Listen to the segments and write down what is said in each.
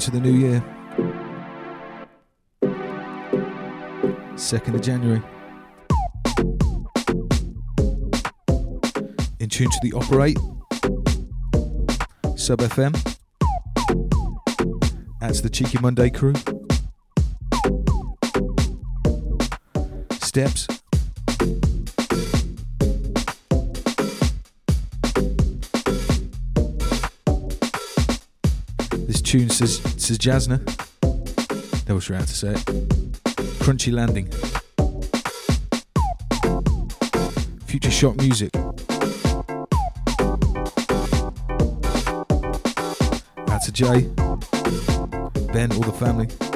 welcome to the new year. 2nd of January. In tune to the Operate, Sub FM. That's the Cheeky Monday crew. Steps. Tune says, says Jasna. That was how to say it. Crunchy Landing. Future Shock Music. That's a Jay. Ben, all the family.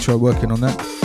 Try working on that.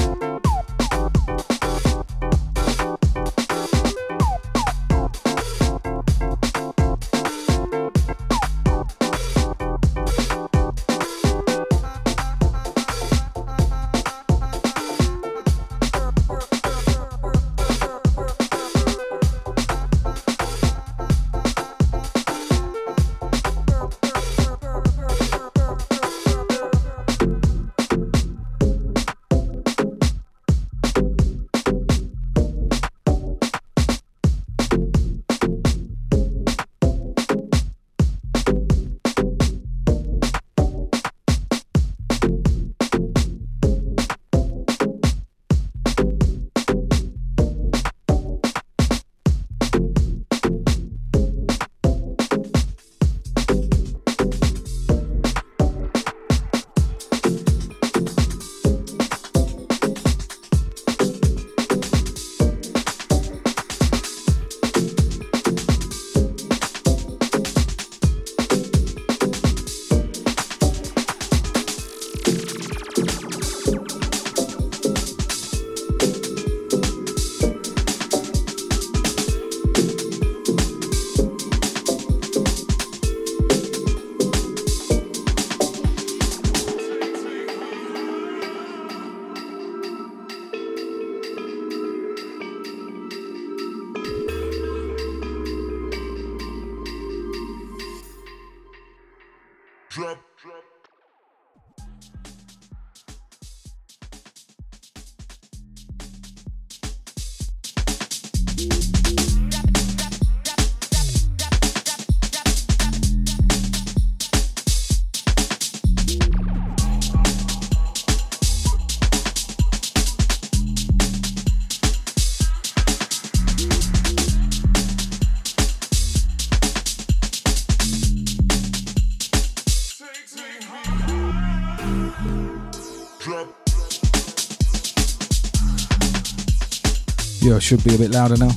I should be a bit louder now.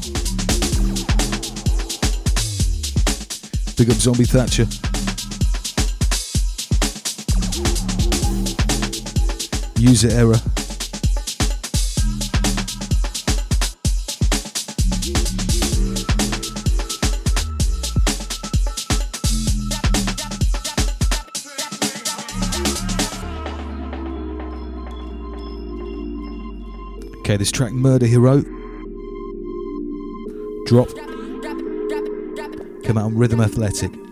Big up Zombie Thatcher. User error. Okay, this track Murder Hero. Drop. Come out on Rhythm Athletic.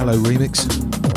Cello remix.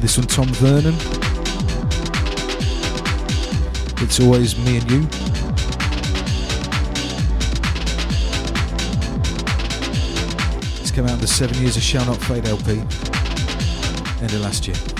This one, Tom Vernon. It's always me and you. It's come out of the Seven Years of Shall Not Fade LP, end of last year.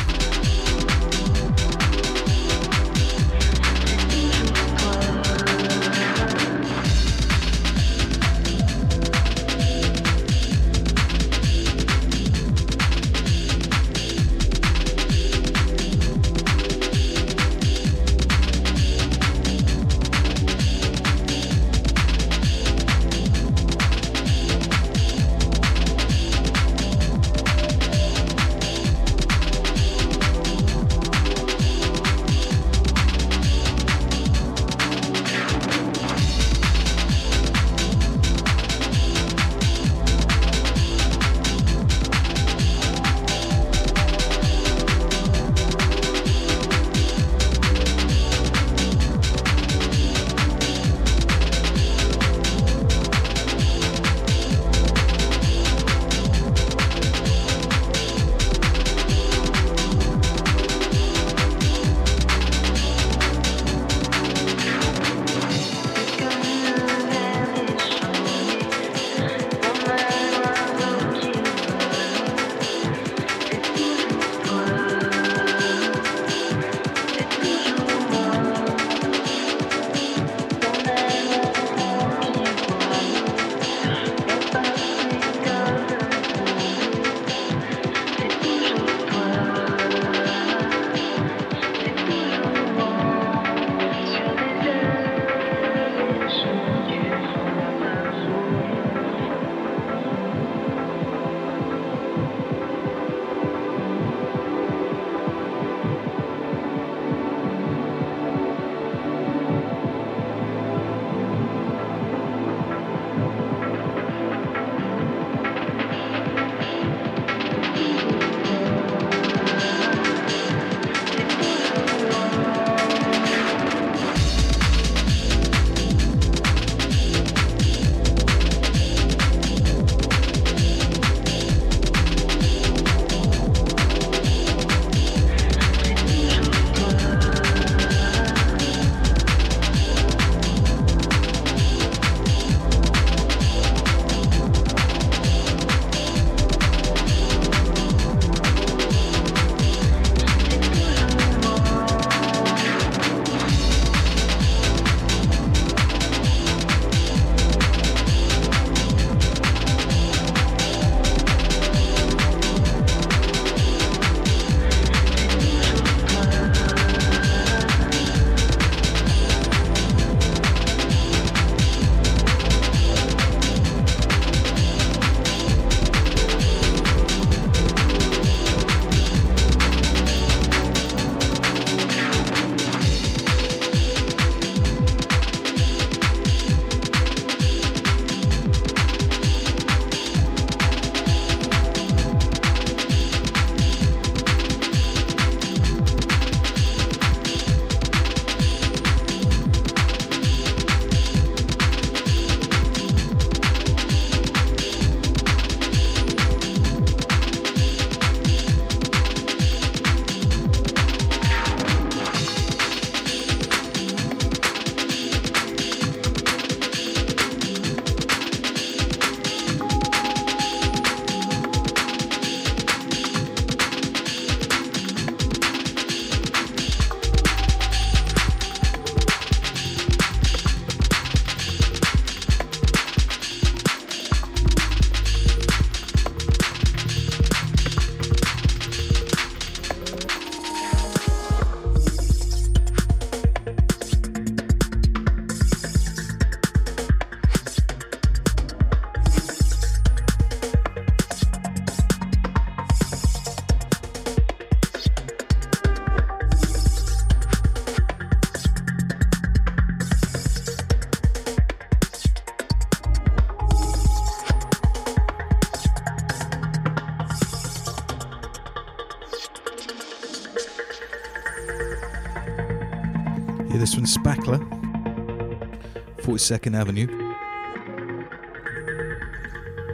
42nd Avenue.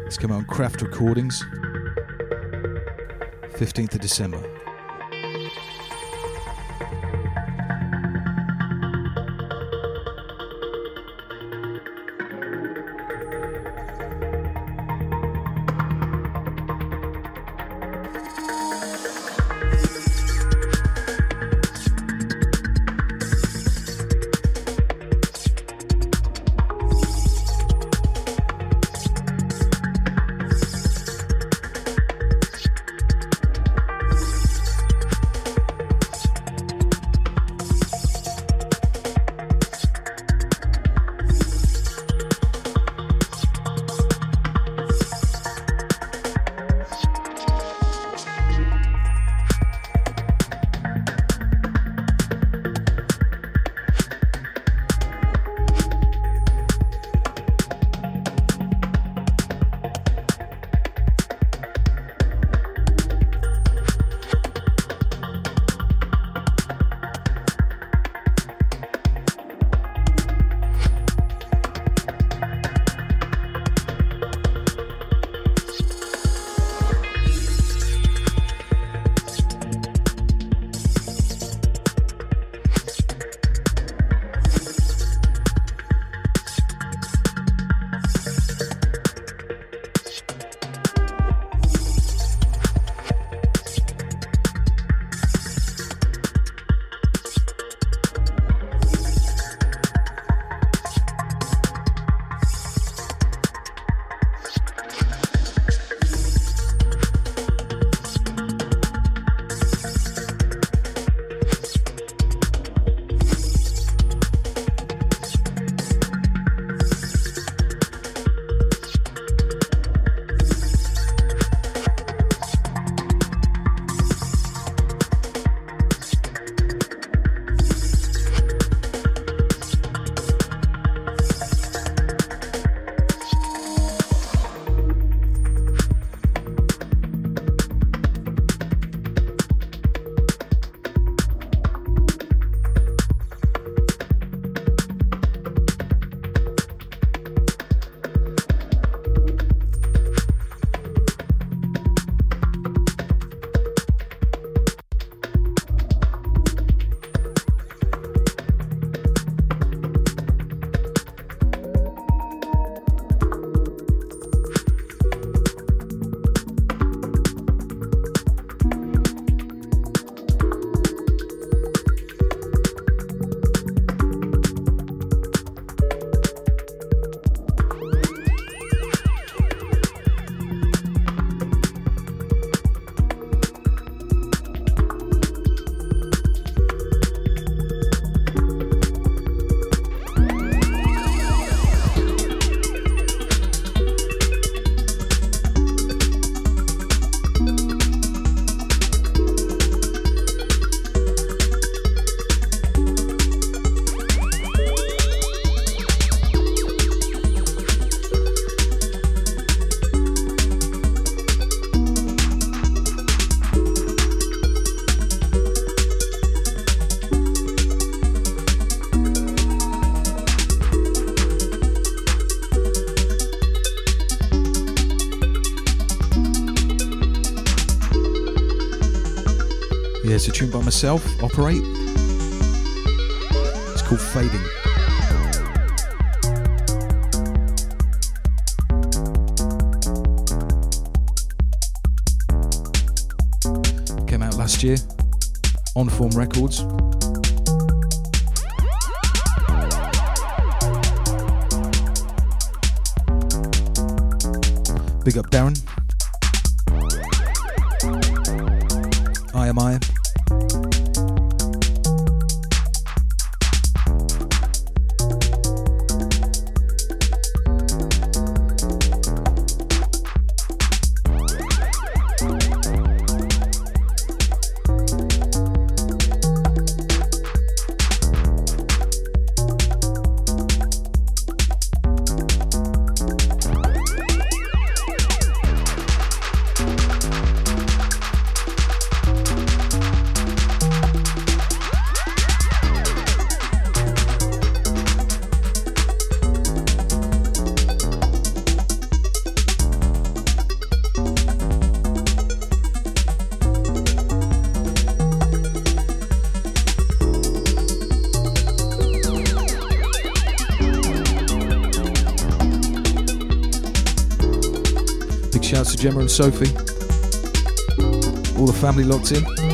It's come out on Craft Recordings, 15th of December. A tune by myself, Operate. It's called Fading. Came out last year on Form Records. Big up Darren. To Gemma and Sophie. All the family locked in.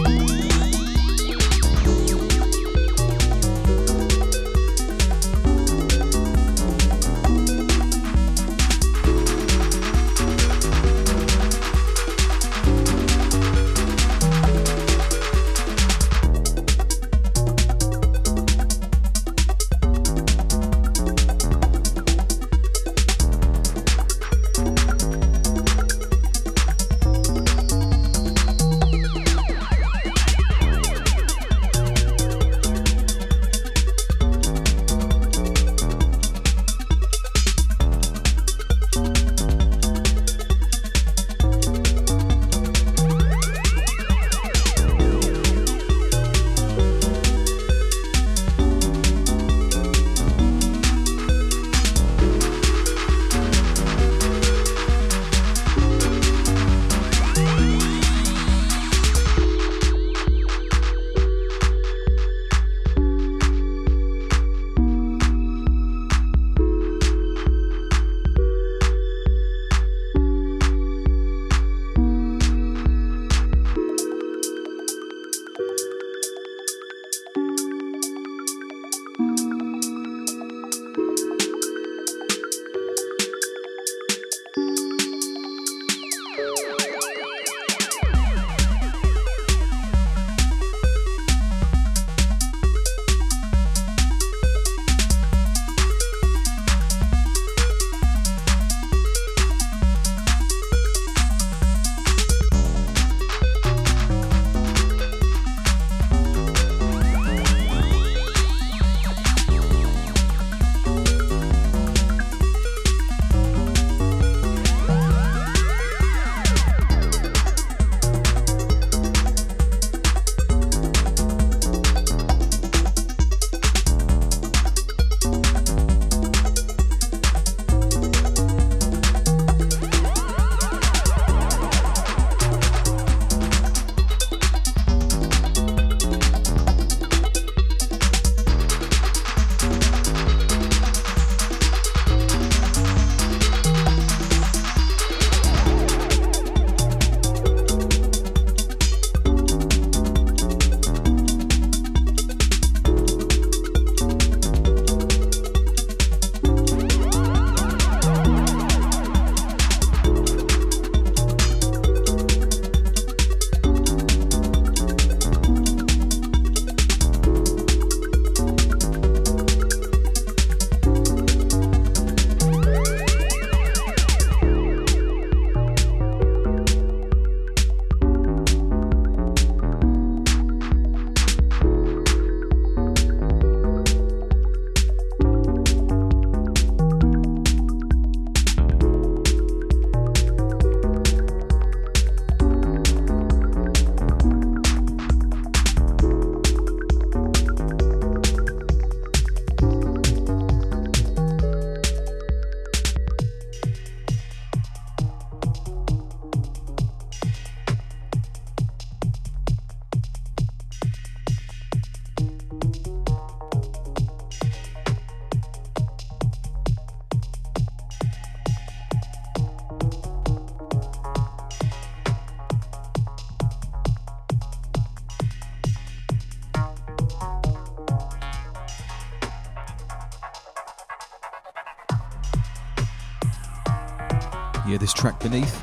Beneath.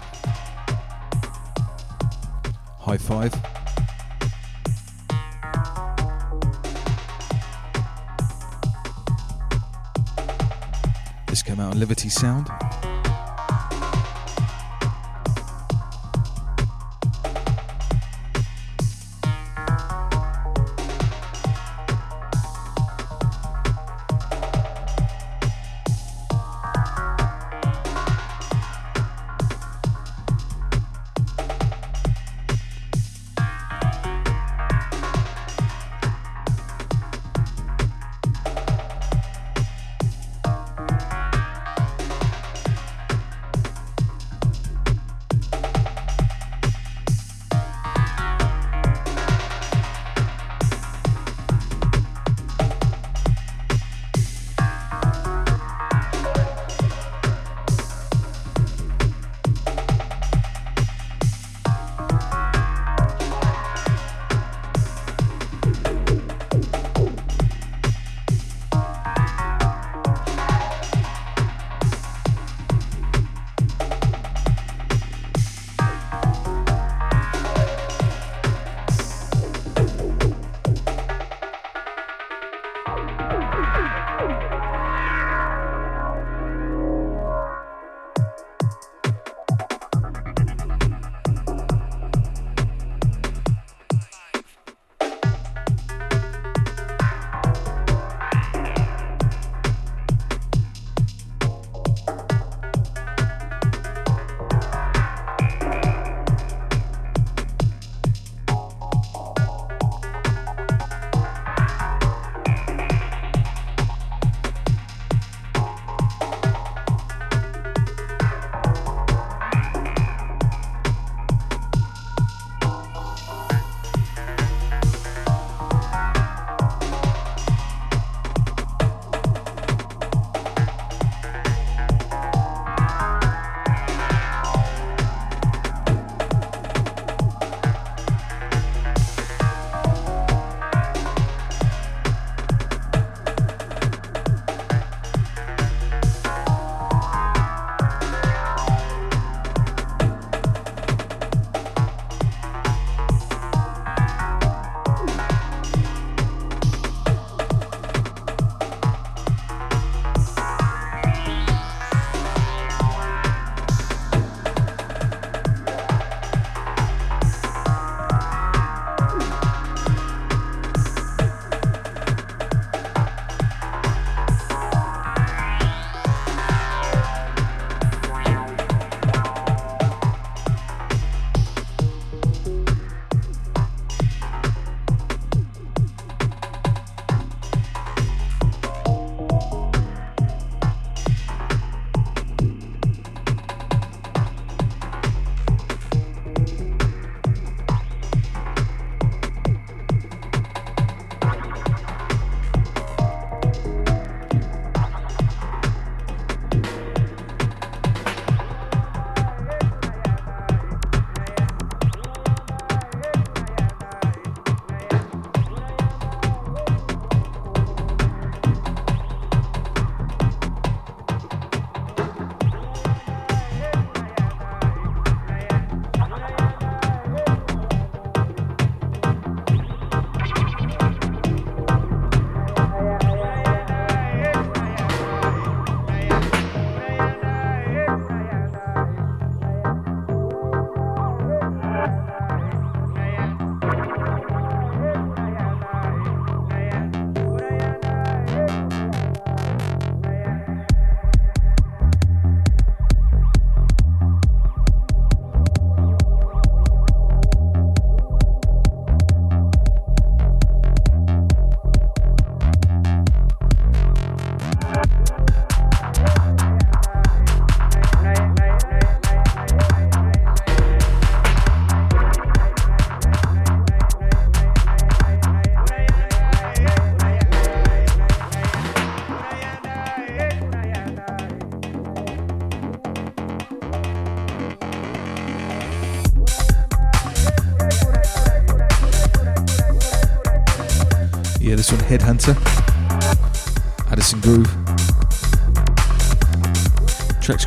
High five. This came out on Liberty Sound.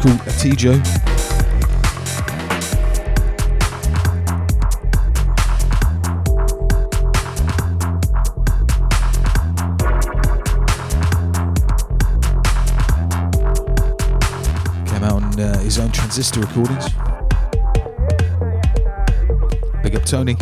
called Atijo. Came out on uh, his own transistor recordings. Big up Tony.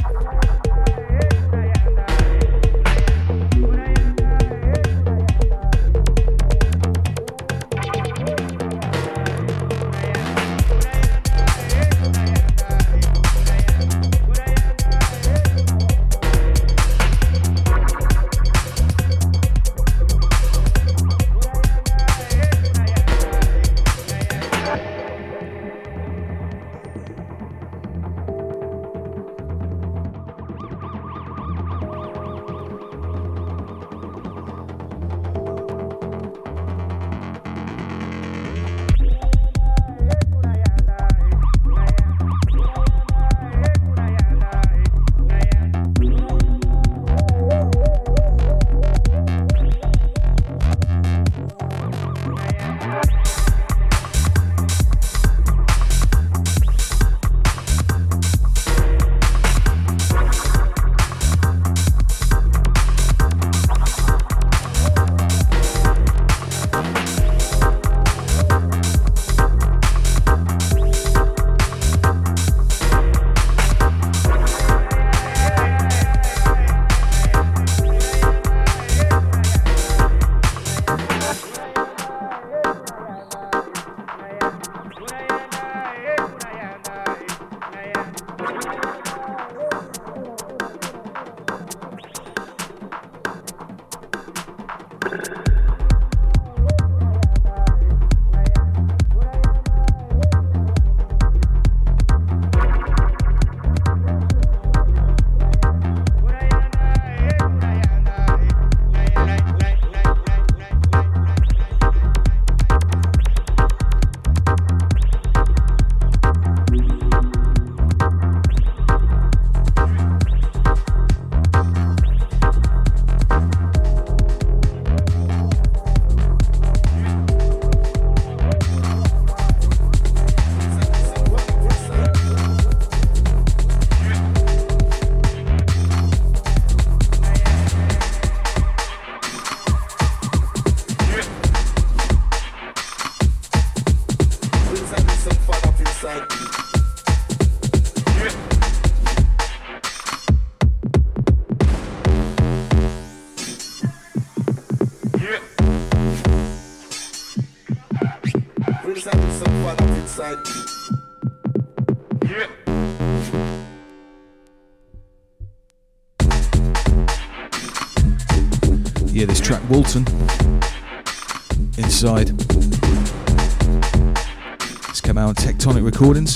Recordings.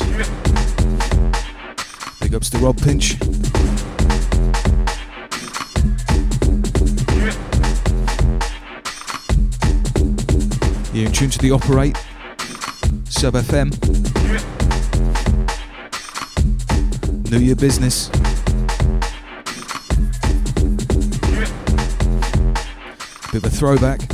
Big ups to Rob Pinch. You're in tune to the Operate Sub FM. Know your business. Bit of a throwback.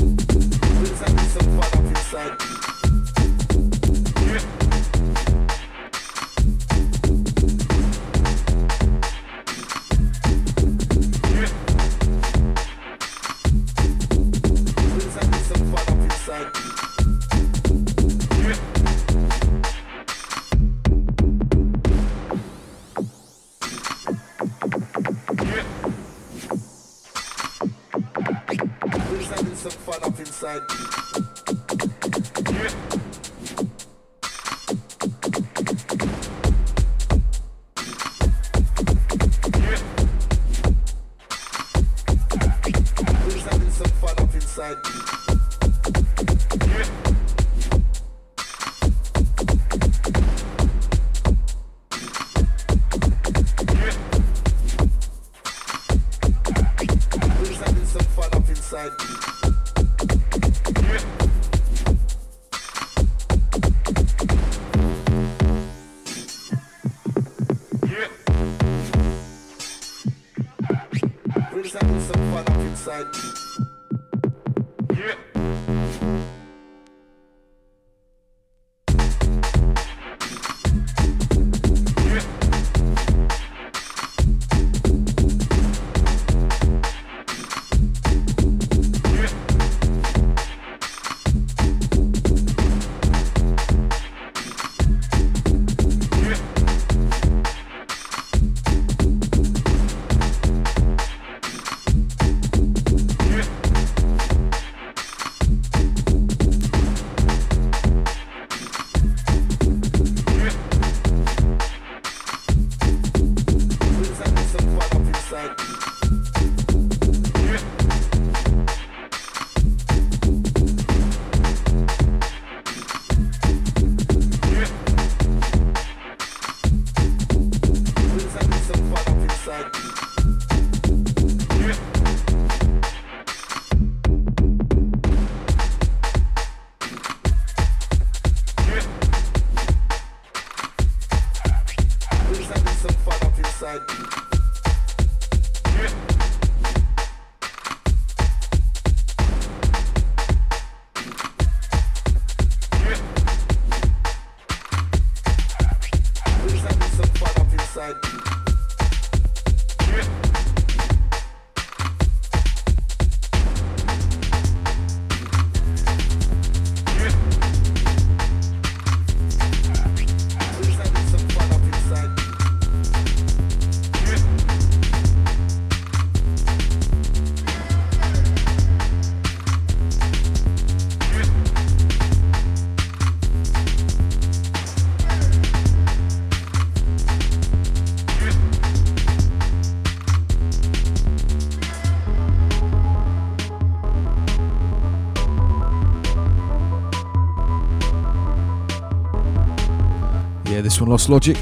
Lost Logic.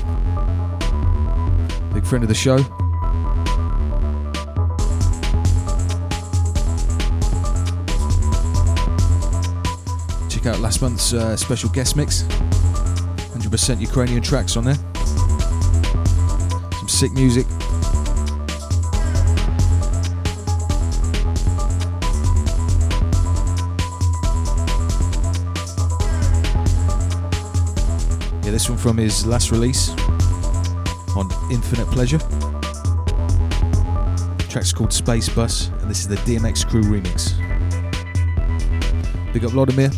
Big friend of the show. Check out last month's uh, special guest mix. 100% Ukrainian tracks on there. Some sick music. From his last release on Infinite Pleasure. The track's called Space Bus, and this is the DMX Krew remix. Big up Vladimir.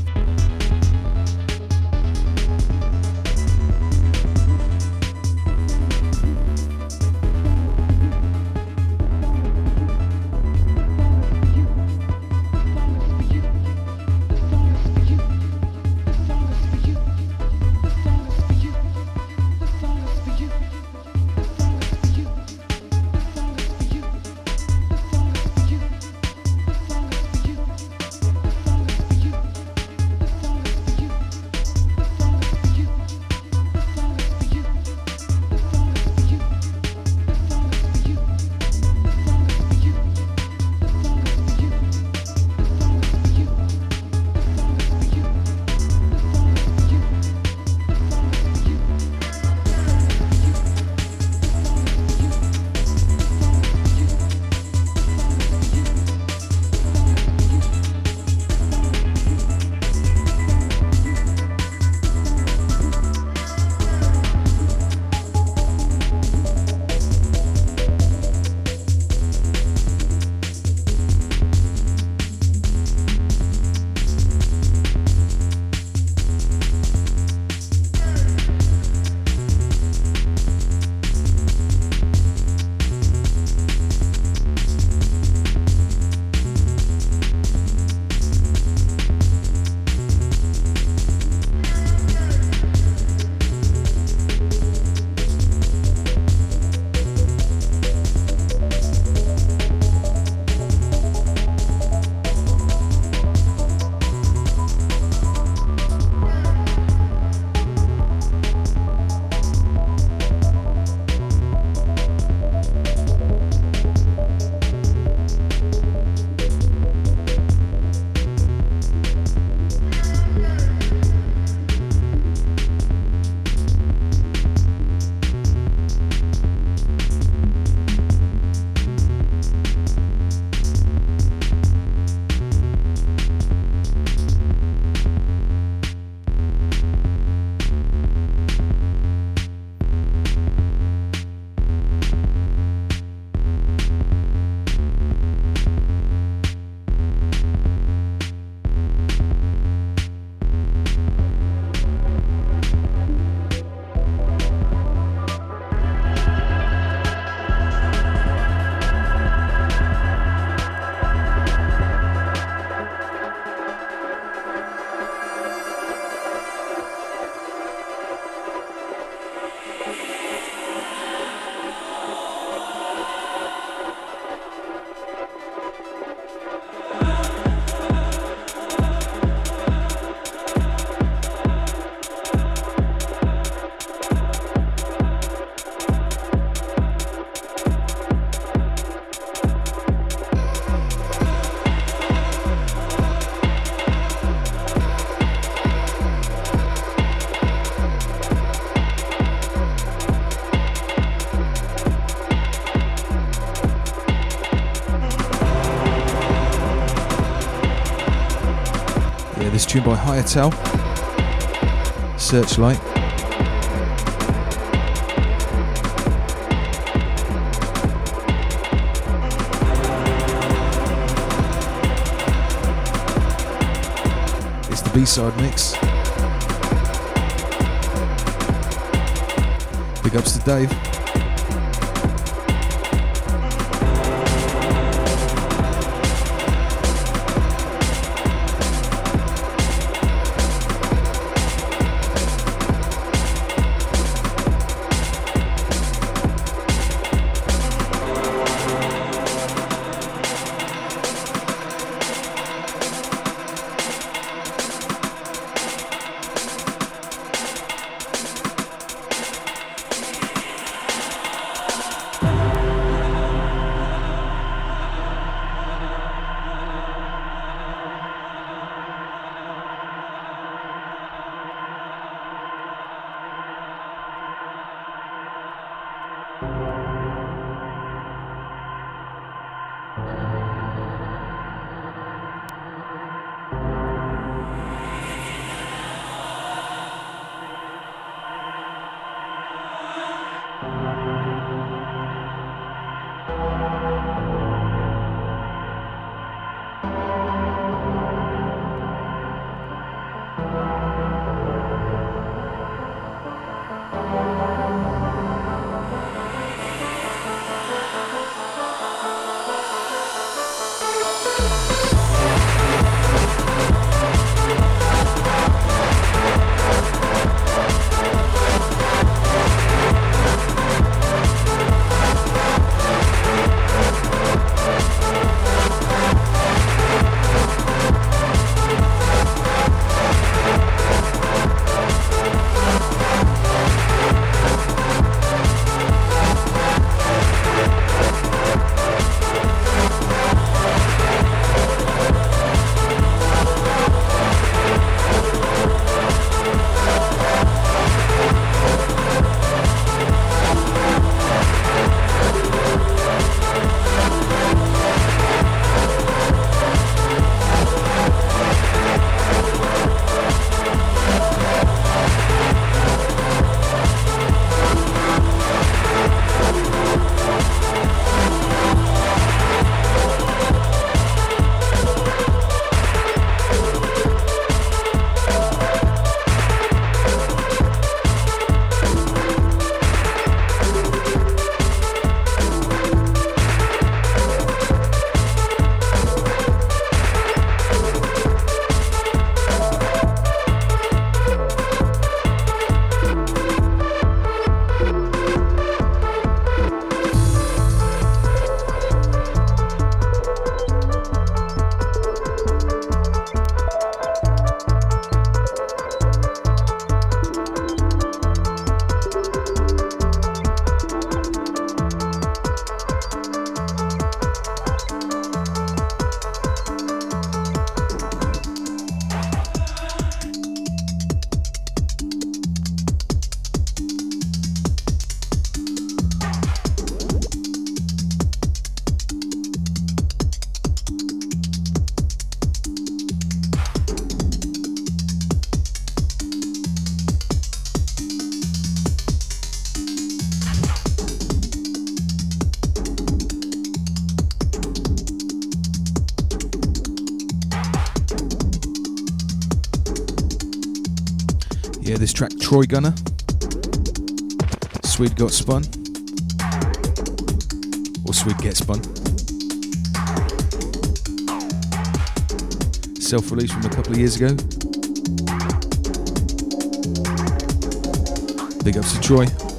By Hyetal, Searchlight. It's the B-side mix. Big ups to Dave. Troy Gunner. Swede got spun. Or Swede get spun. Self release from a couple of years ago. Big ups to Troy.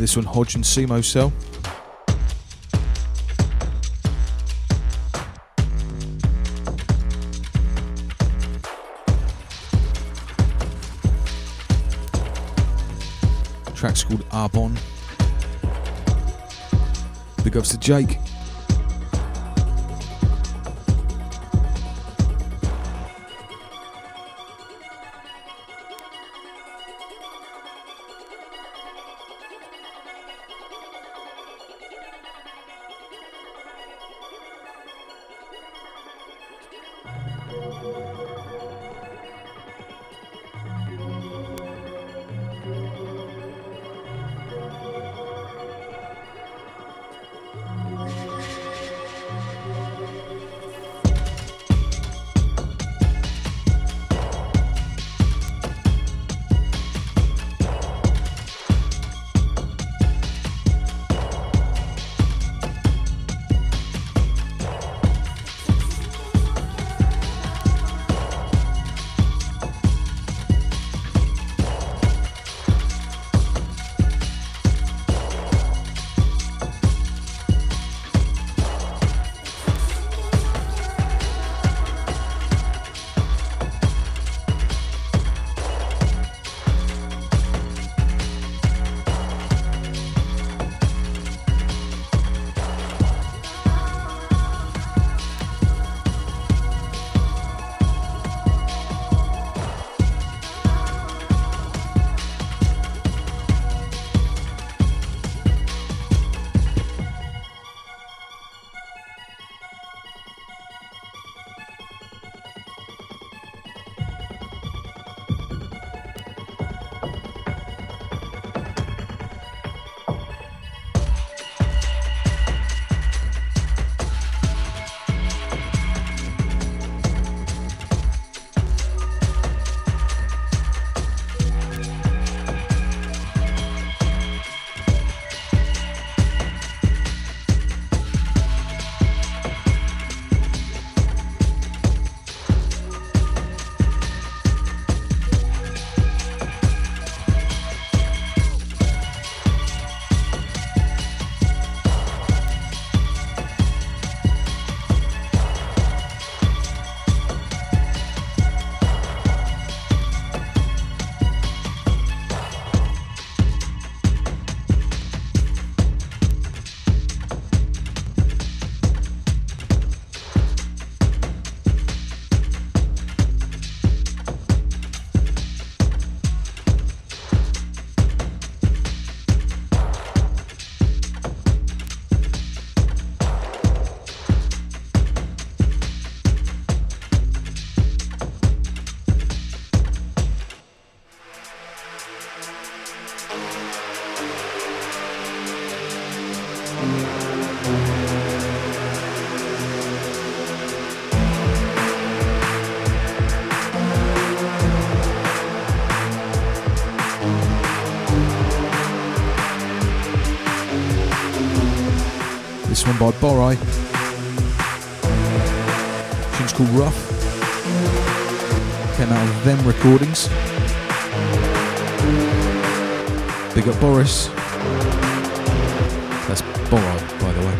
This one, Hodge and Simo Cell. Track's called Arbon. Big ups to Jake. By Borai. Tune's called Rough. Came out of them recordings. Big up Boris. That's Borai, by the way.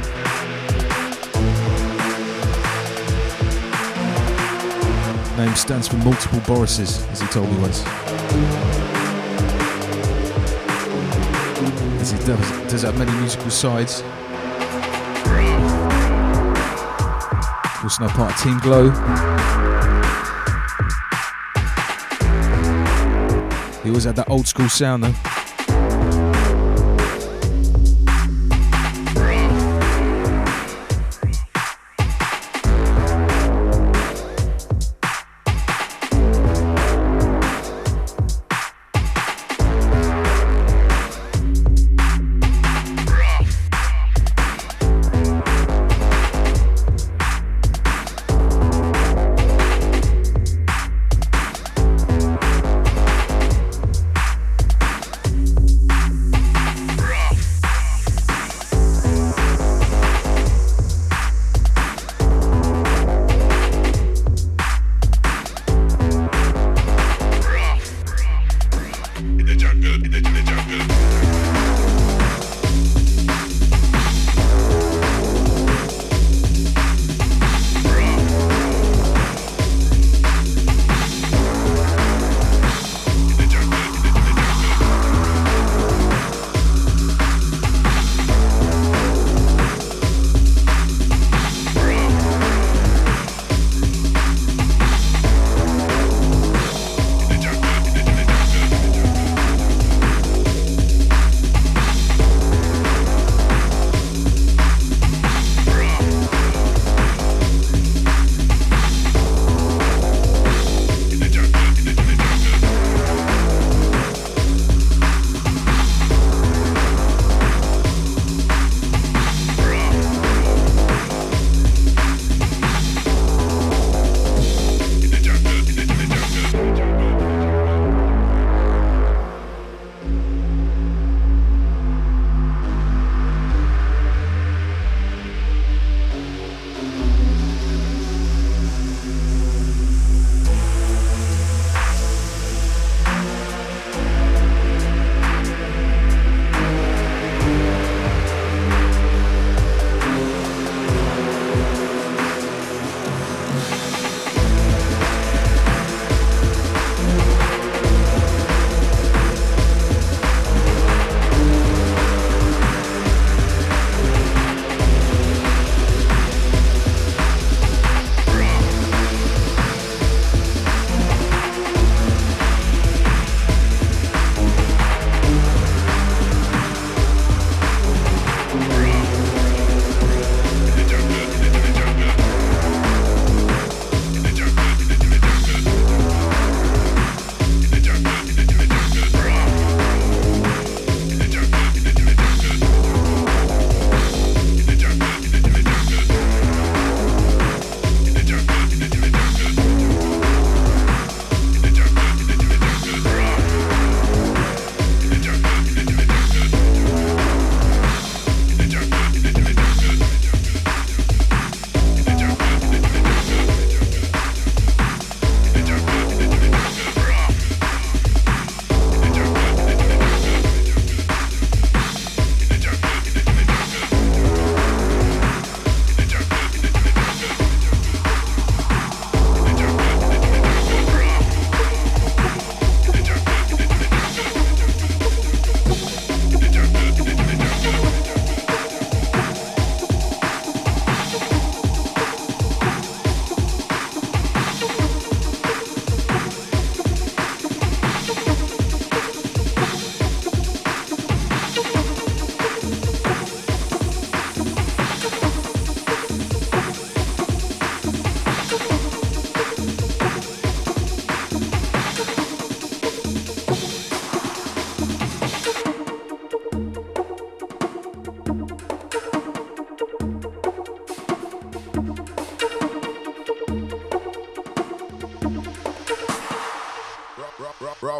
Name stands for multiple Borises, as he told me once. As he does, does have many musical sides. Also now part of Team Glow. He always had that old school sound though.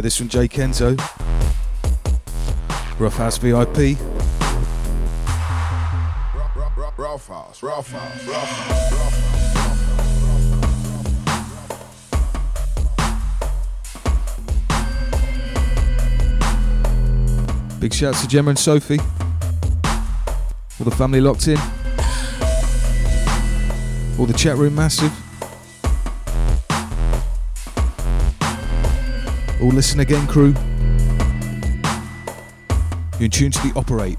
Yeah, this from Jay Kenzo. Rough House VIP. Big shouts to Gemma and Sophie. All the family locked in. All the chat room massive. Listen again, crew. You're in tune to the operate.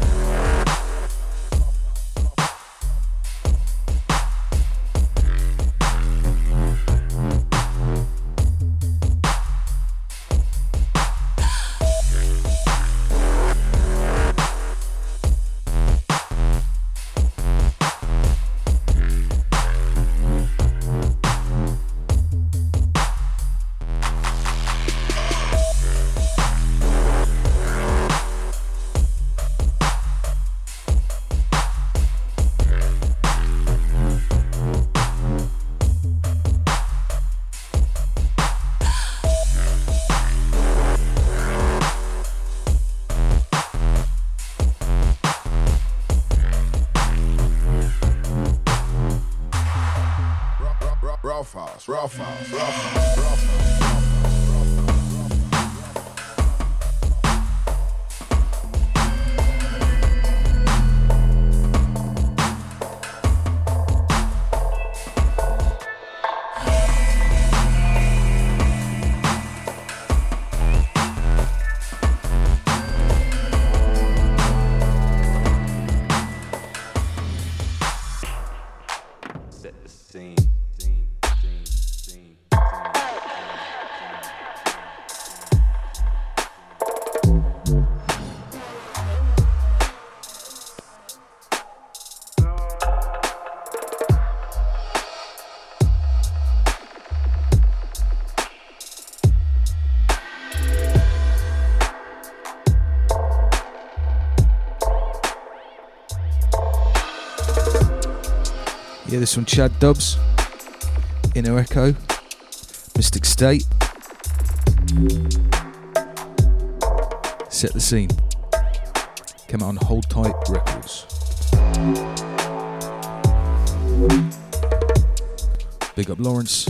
This one, Chad Dubz, Inner Echo, Mystic State. Set the scene. Came out on Hold Tight Records. Big up Lawrence.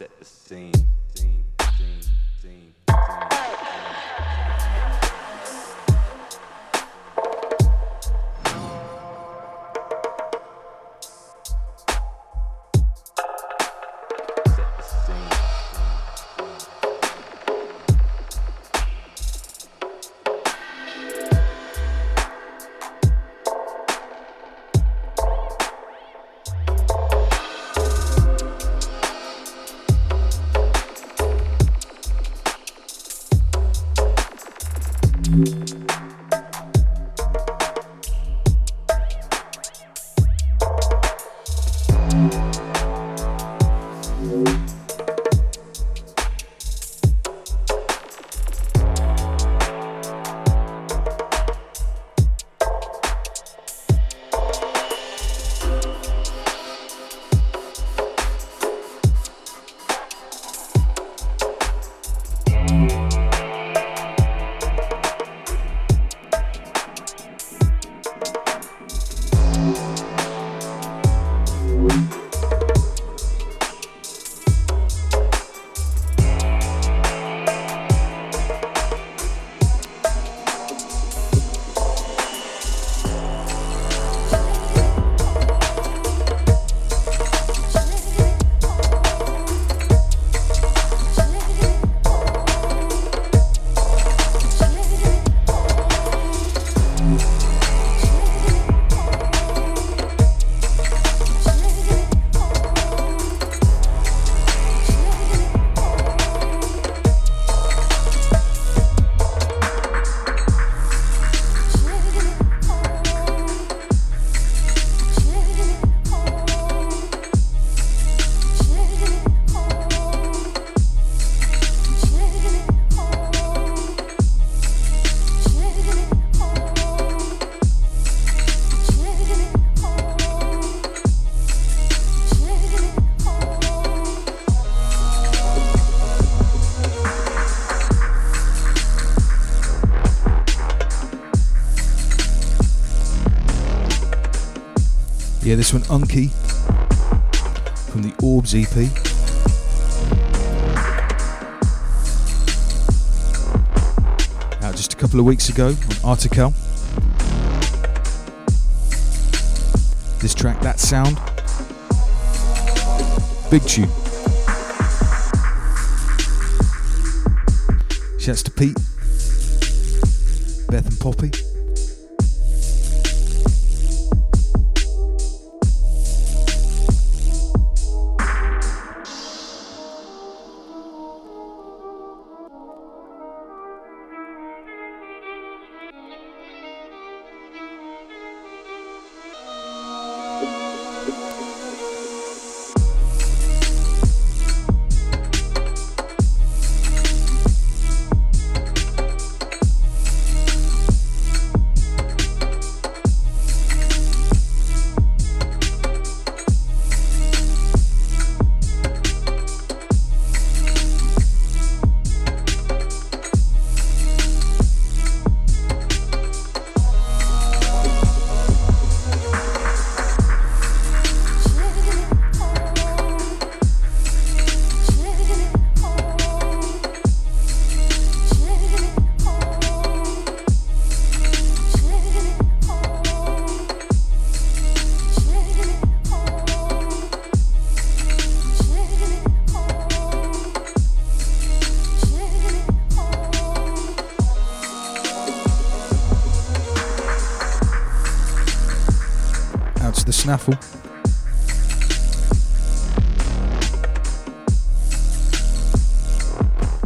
Yeah, this one, Unky, from the Orbs EP. Just a couple of weeks ago on Artikal. This track, That Sound. Big tune. Shouts to Pete, Beth and Poppy.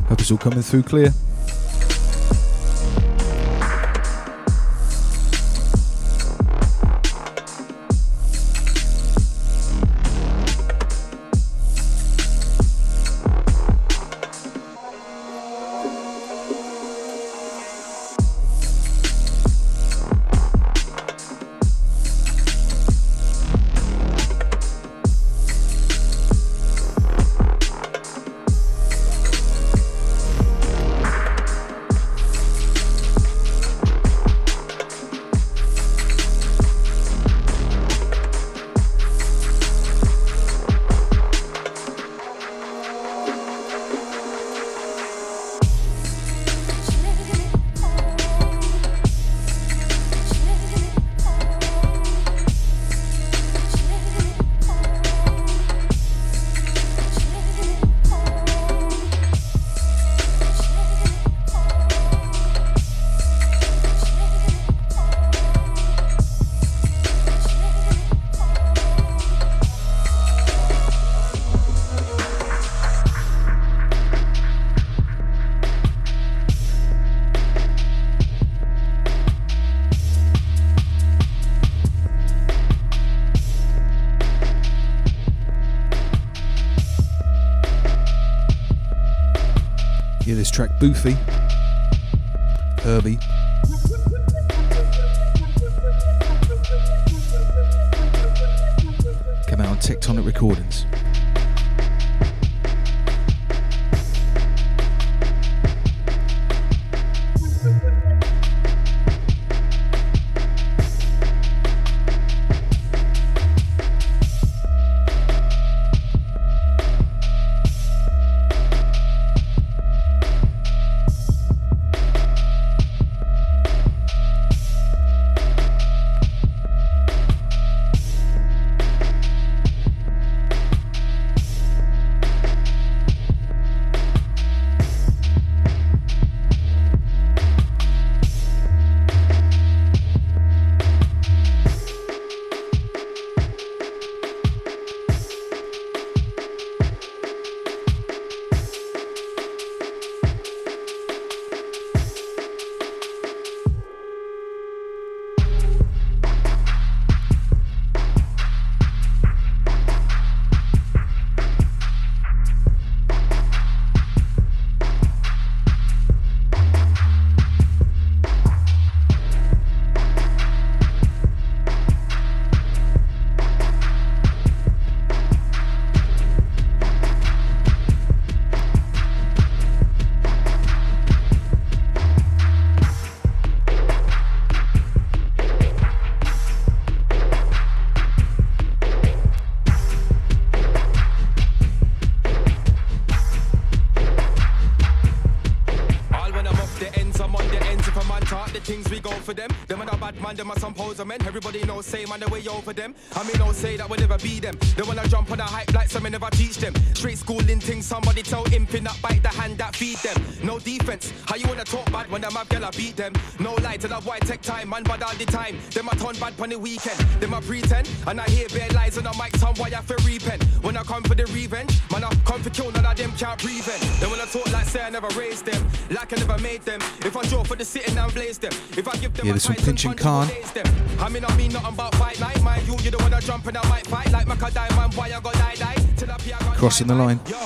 Hope it's all coming through clear. Boofy, same man the way over them. I mean, don't say that we'll never be them. They wanna jump on a hype like some never teach them. Straight schooling things, somebody tell imping that bite the hand that feed them. No defense, how you wanna talk bad when them have girl I beat them? No lie to that white tech time, man, but all the time. Them I turn bad on the weekend, them I pretend. And I hear bare lies on the mic, some why I feel repent. When I come for the revenge, man, I come for kill, none of them can't prevent. They wanna talk like say I never raised them, like I never made them. If I draw for the sitting and blaze them, if I give them yeah, there's some pinching Khan. I mean, I mean nothing about fight night, mind you, you don't wanna jump and I might fight like Maca Diamond, why I got die die. Till I Crossing the line. Yo,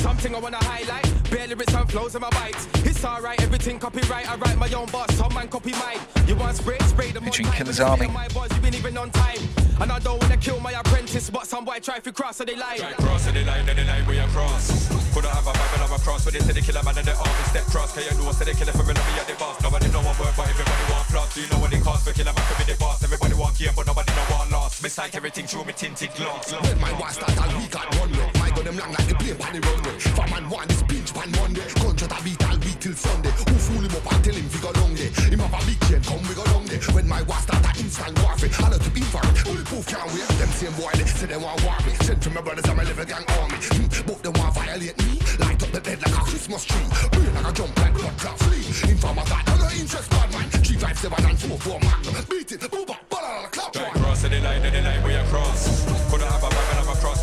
something I wanna highlight. Bare lyrics and flows in my bites. It's alright, everything copyright. I write my own boss, some man copy mine. You want spray, spray the Featuring Killer's Army. My boss, you been even on time. And I don't wanna kill my apprentice, but some boy try to cross, so they lie. Try cross, so they lie, then they lie, we across. Could I have a Bible of a cross, but they say they kill a man and they army step cross. Can you know, so they kill it for me, let me at the boss. Nobody know what work, but everybody want plus. Do you know what it costs for kill a man to be the boss? Everybody want game, but nobody know what lost. Mistake everything through me tinted glass. When my war start, all we got one way. My gun them long like the plane pan the runway. For man one this pinch pan Monday. Gunshot a beat all week till Sunday. Who fool him up and tell him we go long day. Him have a big chain, come we go long day. When my war start, a instant warfare. I love to be infrared. Bulletproof can't wait. Them same boy they say they want war me. Send to my brothers and my little gang army. Hmm. Both them want violate me. Light up the bed like a Christmas tree. Brain like a jump like blood clot flee. Informer that, I no interest bad man. Three five seven and four four magnum. Beat it, move up, ball clap. Right cross, the line, the line we across. Could I have a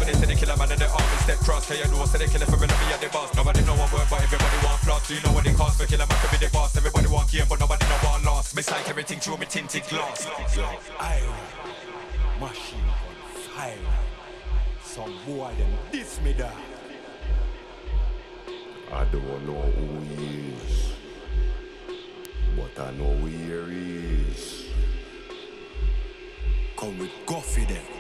they say they kill a man and the army step cross. Can you know, say they kill it for me at the boss. Nobody know what work, but everybody want plus. Do you know what it costs for kill a man to be the boss? Everybody want game, but nobody know what lost. Miss like everything through me tinted glass. I oh. machine gun fire. Some boy them diss me da. I don't know who he is, but I know where he is. Come with Goffy them.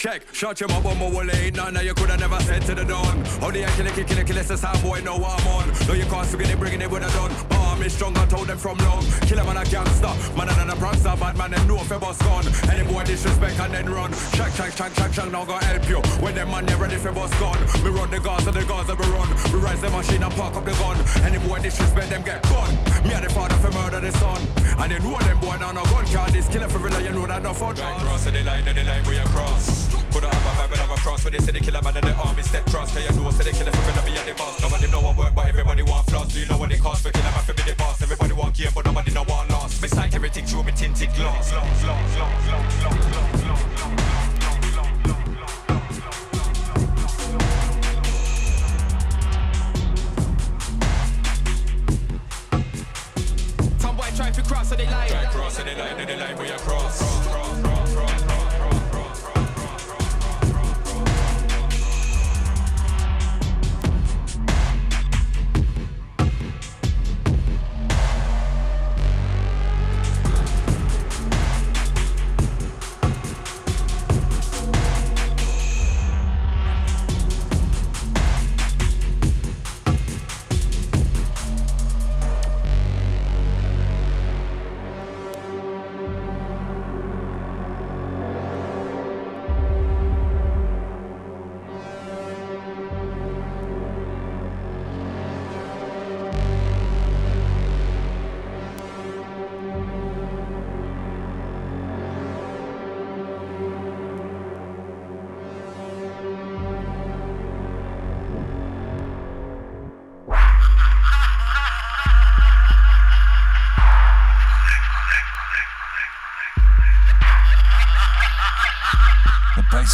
Check, shut your mouth my wall ain't none that you coulda never said to the dawn. Only I kill it, kill it, kill it, the sound boy know what I'm on. No, you can't forget it, bringing it with a done. Arm is strong, I told them from long. Kill a man a gangster, man and a prankster, bad man them know if boss gone. Any boy disrespect and then run. Check, check, check, check, check, now gonna help you. When them man never ready for boss gone. Me run the guards and the guards that we run. We rise the machine and park up the gun. Any boy disrespect them get gone. Me and the father for murder the son. And they know them boy now no gun car. This killer for real, you know that no fun. Right, cross the line, the line we across. Could I have a Bible of a cross where they say they kill a man and the army step cross? Can you know say they kill it for me, at the boss? Nobody know what work, but everybody want flaws. Do you know what it costs for kill a man for be the boss? Everybody want game, but nobody know what lost. Miss like everything through me tinted glass. Some boy try to cross, so they lie. Try cross, so they lie, then they lie, we across. Cross, cross, cross, cross.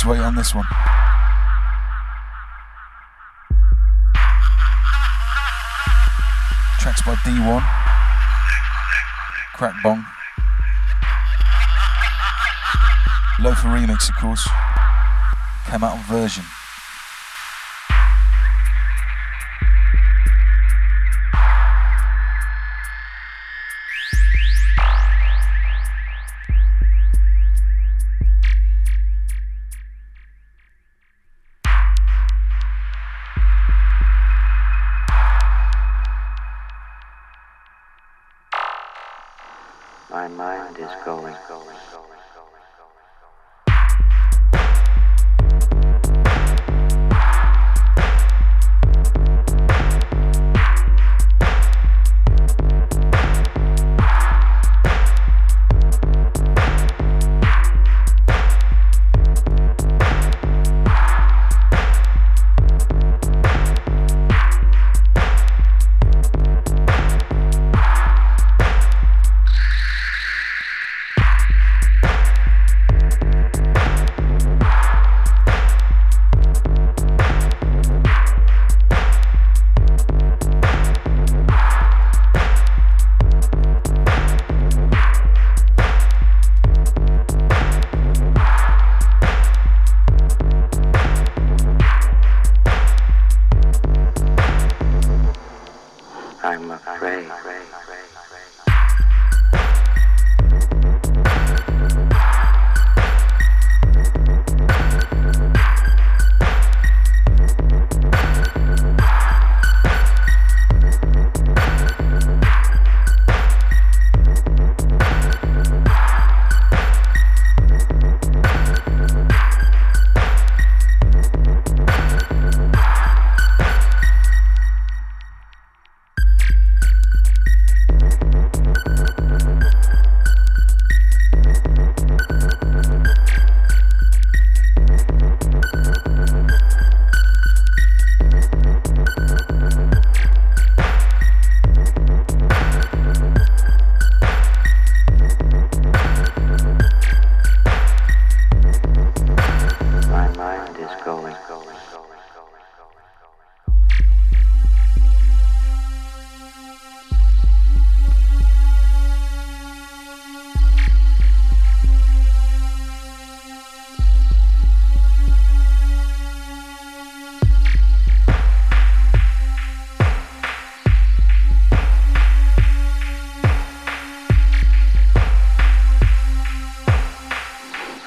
Weight on this one. Tracks by D1, Crack Bong, Loefah remix, of course, came out on version.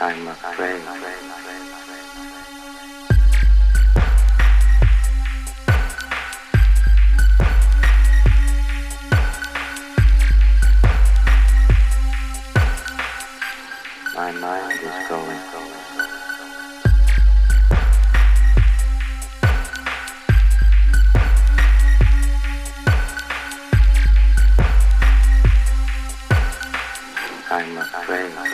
I'm afraid. My mind is going. I'm afraid.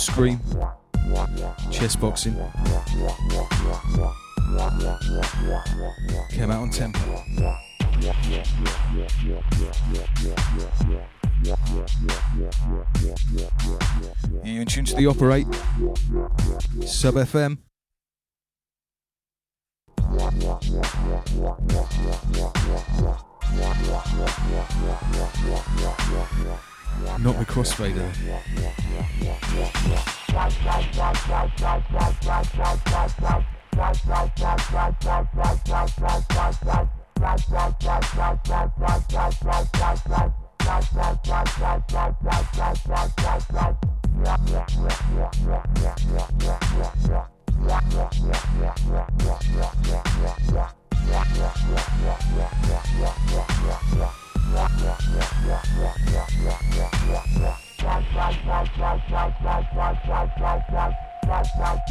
Skream. Chess boxing. Came out on Tempa. You're in tune to the Operate. Sub FM. Not the crossfader.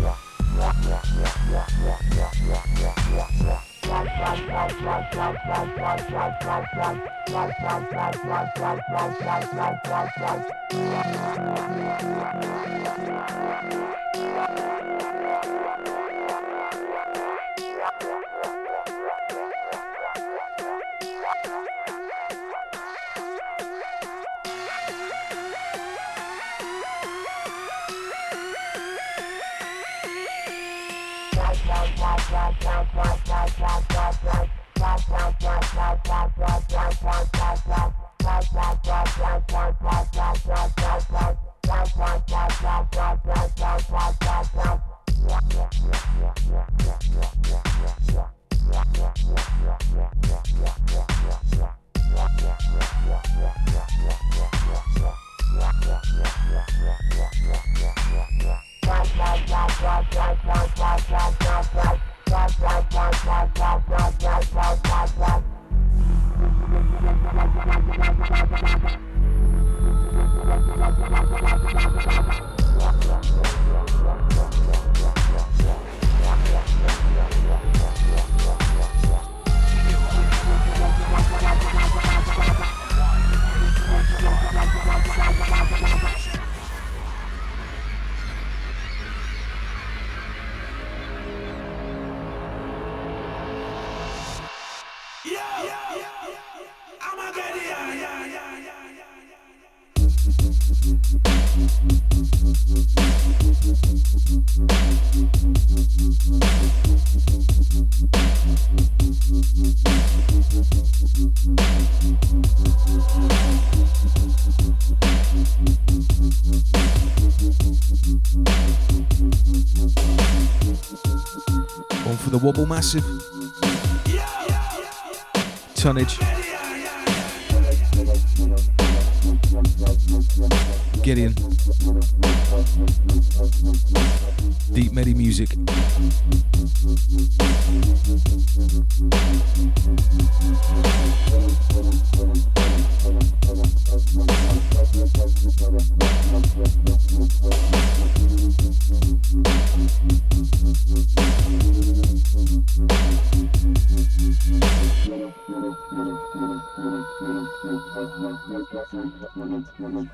Yeah. One for the Yeah. For the wobble Massive. Tonnage. Gideon. Deep Medi Musik. I'm gonna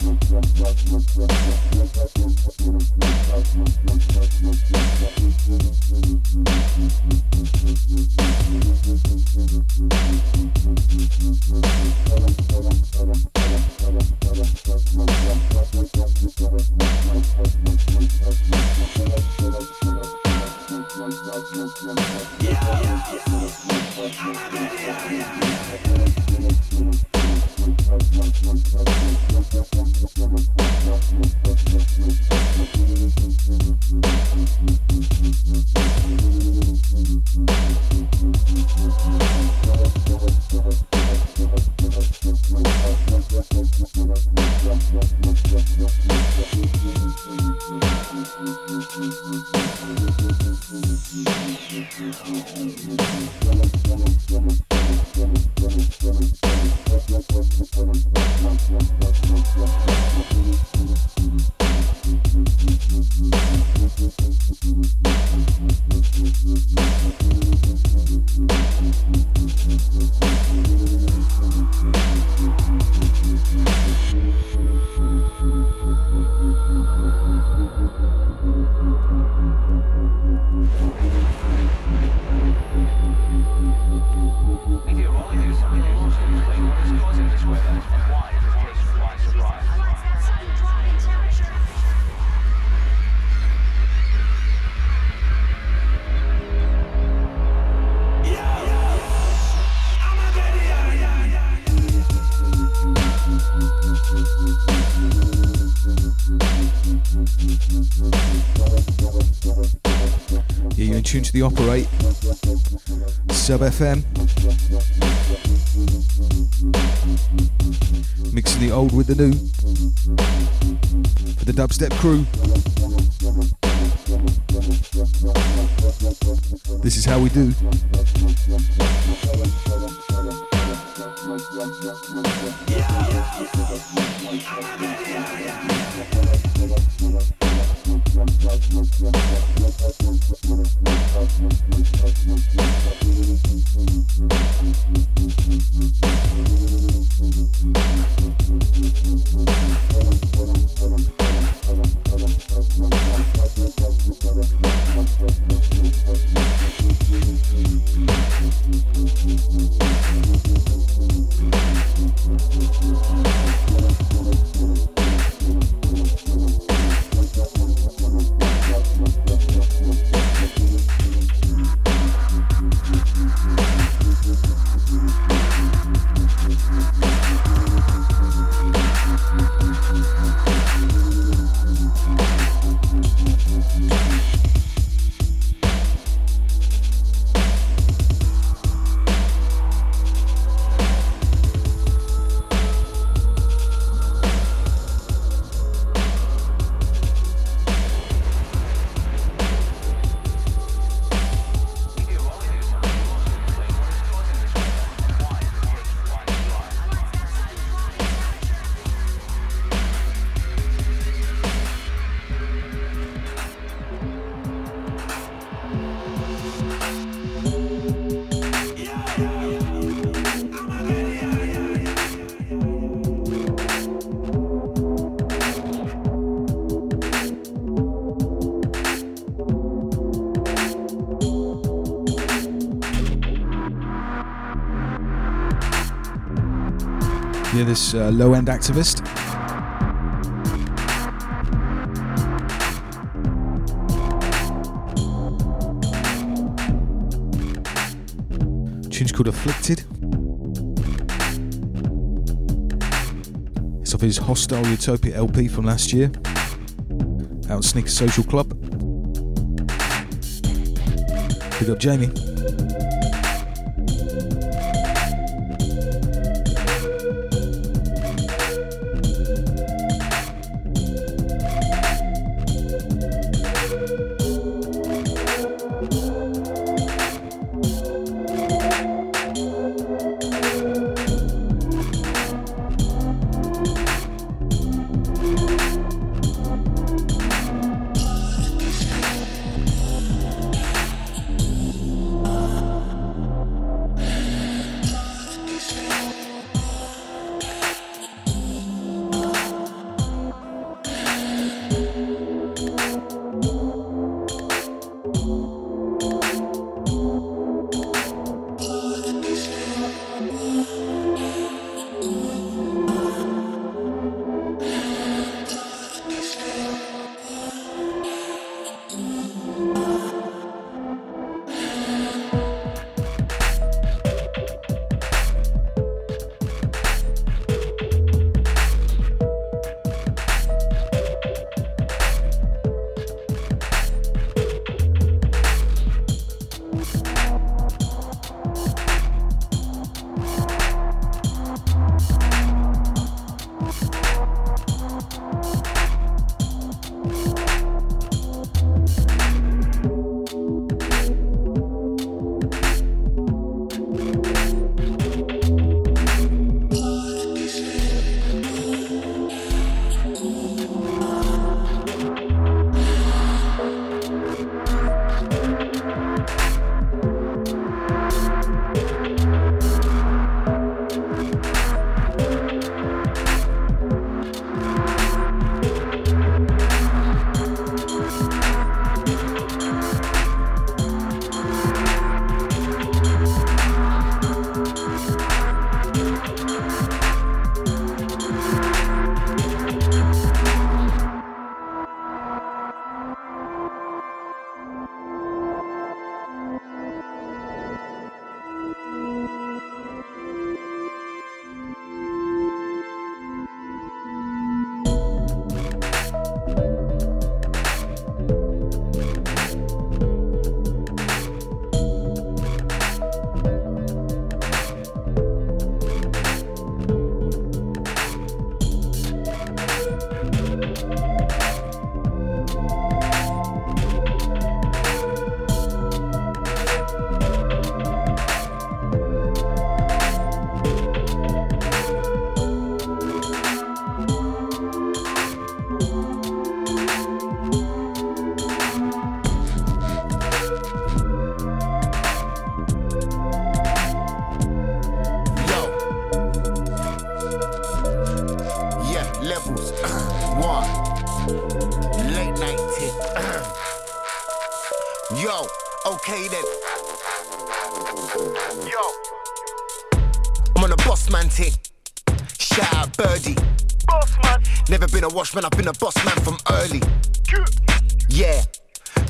Thank the Operate, Sub FM. Mixing the old with the new. For the dubstep crew. This is how we do. This uh, low end activist. Tune's called Afflicted. It's off his Hostile Utopia LP from last year. Out Sneaker Social Club. Big up Jamie. Okay then. Yo. I'm on a boss man ting. Shout out Birdie. Boss man. Never been a washman, I've been a boss man from early. Yeah.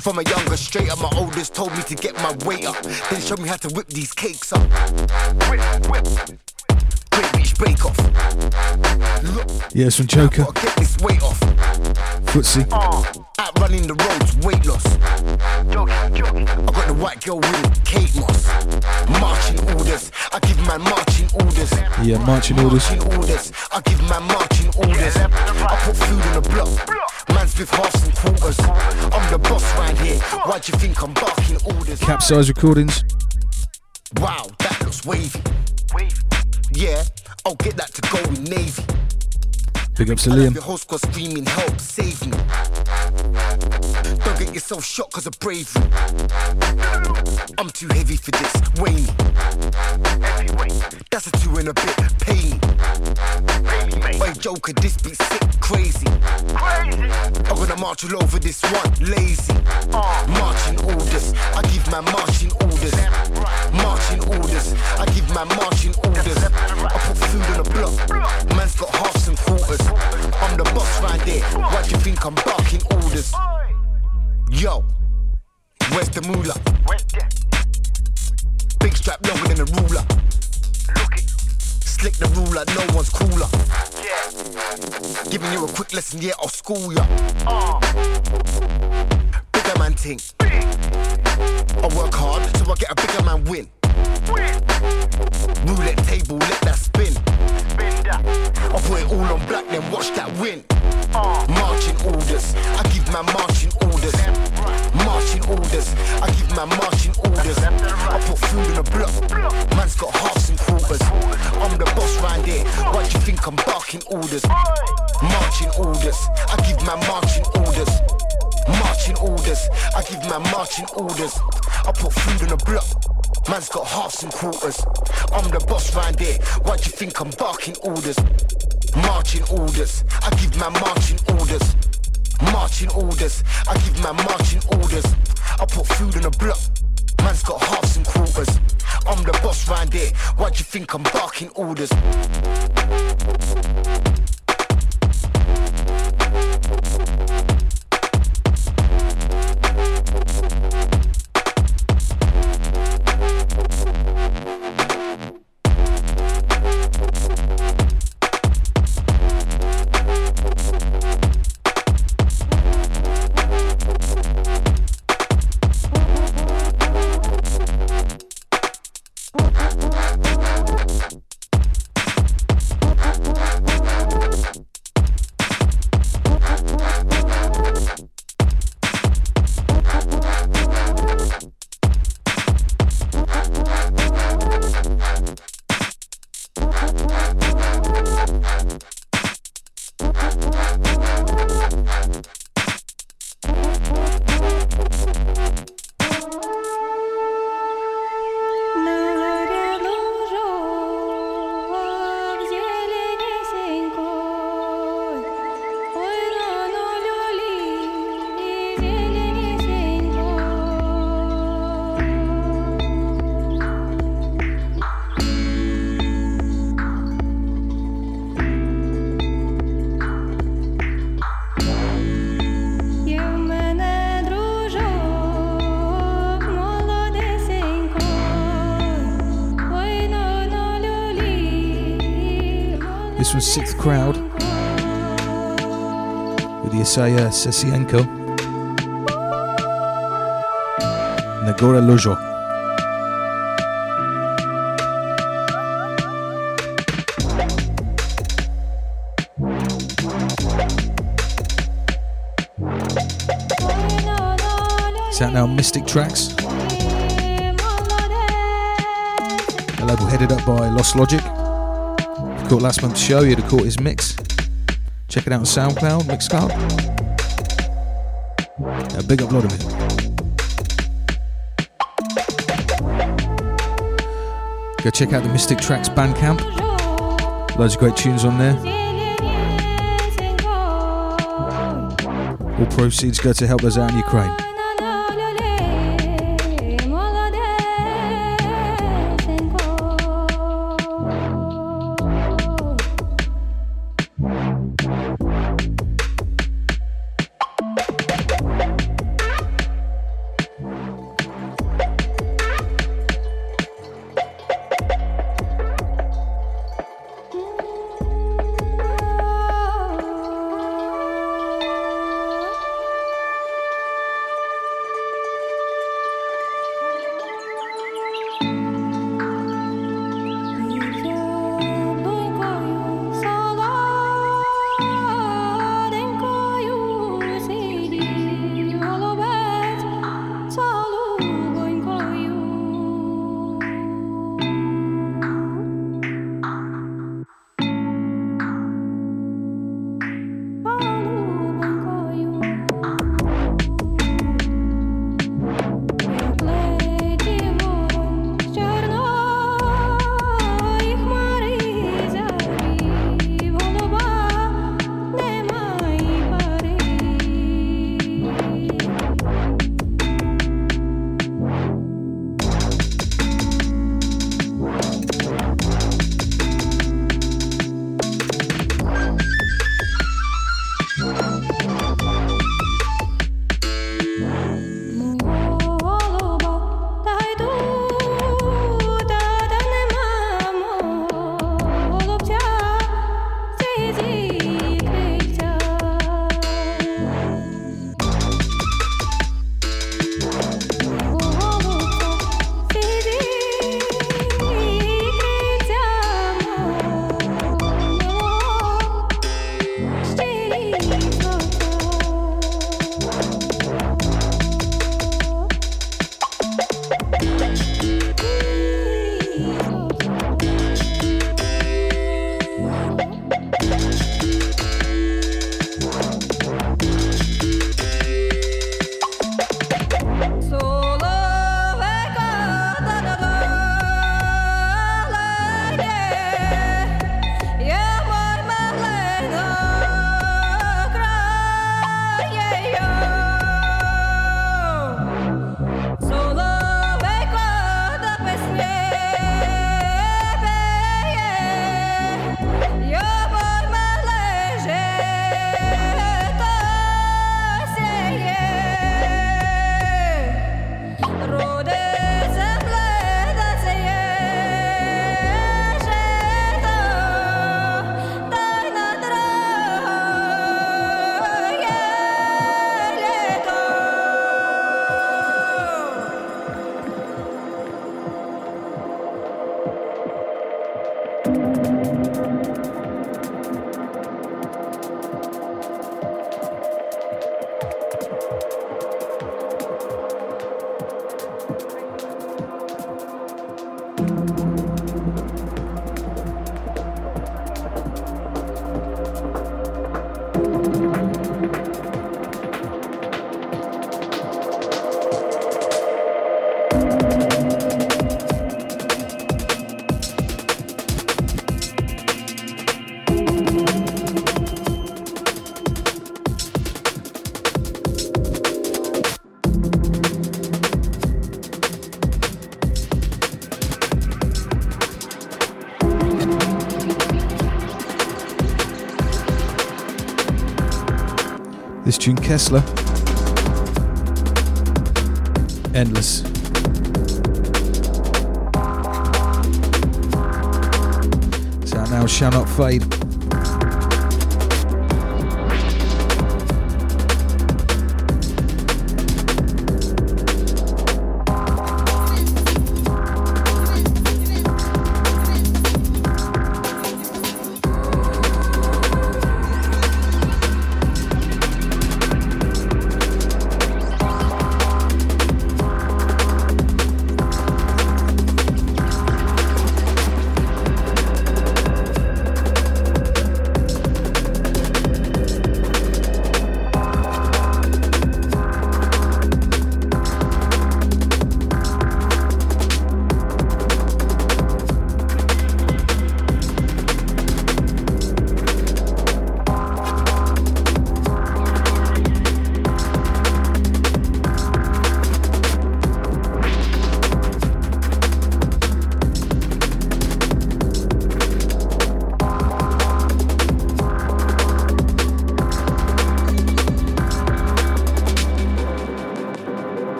From a younger straight up, my oldest told me to get my weight up. Then showed me how to whip these cakes up. Whip, whip. Bake off. Look, Yeah, it's from Joker. gotta get this weight off. Footsie. Uh, out running the roads, weight loss. I got the white girl winning, Kate Moss. Marching orders, I give man marching orders. Yeah, marching orders. Marching orders, I give man marching orders. I put food on the block. Man's with halves and quarters. I'm the boss round here. Why do you think I'm barking orders? Kapsize recordings. Wow, that looks wavy. Yeah, I'll get that to go in Navy. Big ups to Liam. your whole squad screaming, help, save me. Don't yourself shot cause of bravery. I'm too heavy for this, me. That's a two and a bit, me. Hey Joker, this beat sick, crazy. I'm gonna march all over this one, lazy. Marching orders, I give my marching orders. Marching orders, I give my marching orders. I put food on the block, man's got halves and quarters. I'm the boss right there, why do you think I'm barking orders? Yo, where's the moolah? Where's Big strap longer than a ruler. Look it. Slick the ruler, no one's cooler. Yeah. Giving you a quick lesson, yeah, I'll school ya. Uh. Bigger man ting. I work hard, so I get a bigger man win. Roulette table, let that spin. I put it all on black, then watch that win. Uh. Marching orders, I give my marching orders. Marching orders, I give my marching orders. I put food in the block, man's got halves and quarters. I'm the boss round here, why do you think I'm barking orders? Marching orders, I give my marching orders. Marching orders, I give my marching orders. I put food in the block. Man's got halves and quarters. I'm the boss round here. Why do you think I'm barking orders? Marching orders. I give my marching orders. Marching orders. I give my marching orders. I put food in the block. Man's got halves and quarters. I'm the boss round here. Why do you think I'm barking orders? This was Sixth Crowd with the Yesaya Sesienko. Nagora Lojo. It's out now Mystic Tracks. A label headed up by Lost Logic. Caught last month's show, you'd have caught his mix. Check it out on SoundCloud, Mixcloud. A big upload of it. Go check out the Mystic Tracks Bandcamp. Loads of great tunes on there. All proceeds go to help us out in Ukraine. Kessler. Endless. So now shall not fade.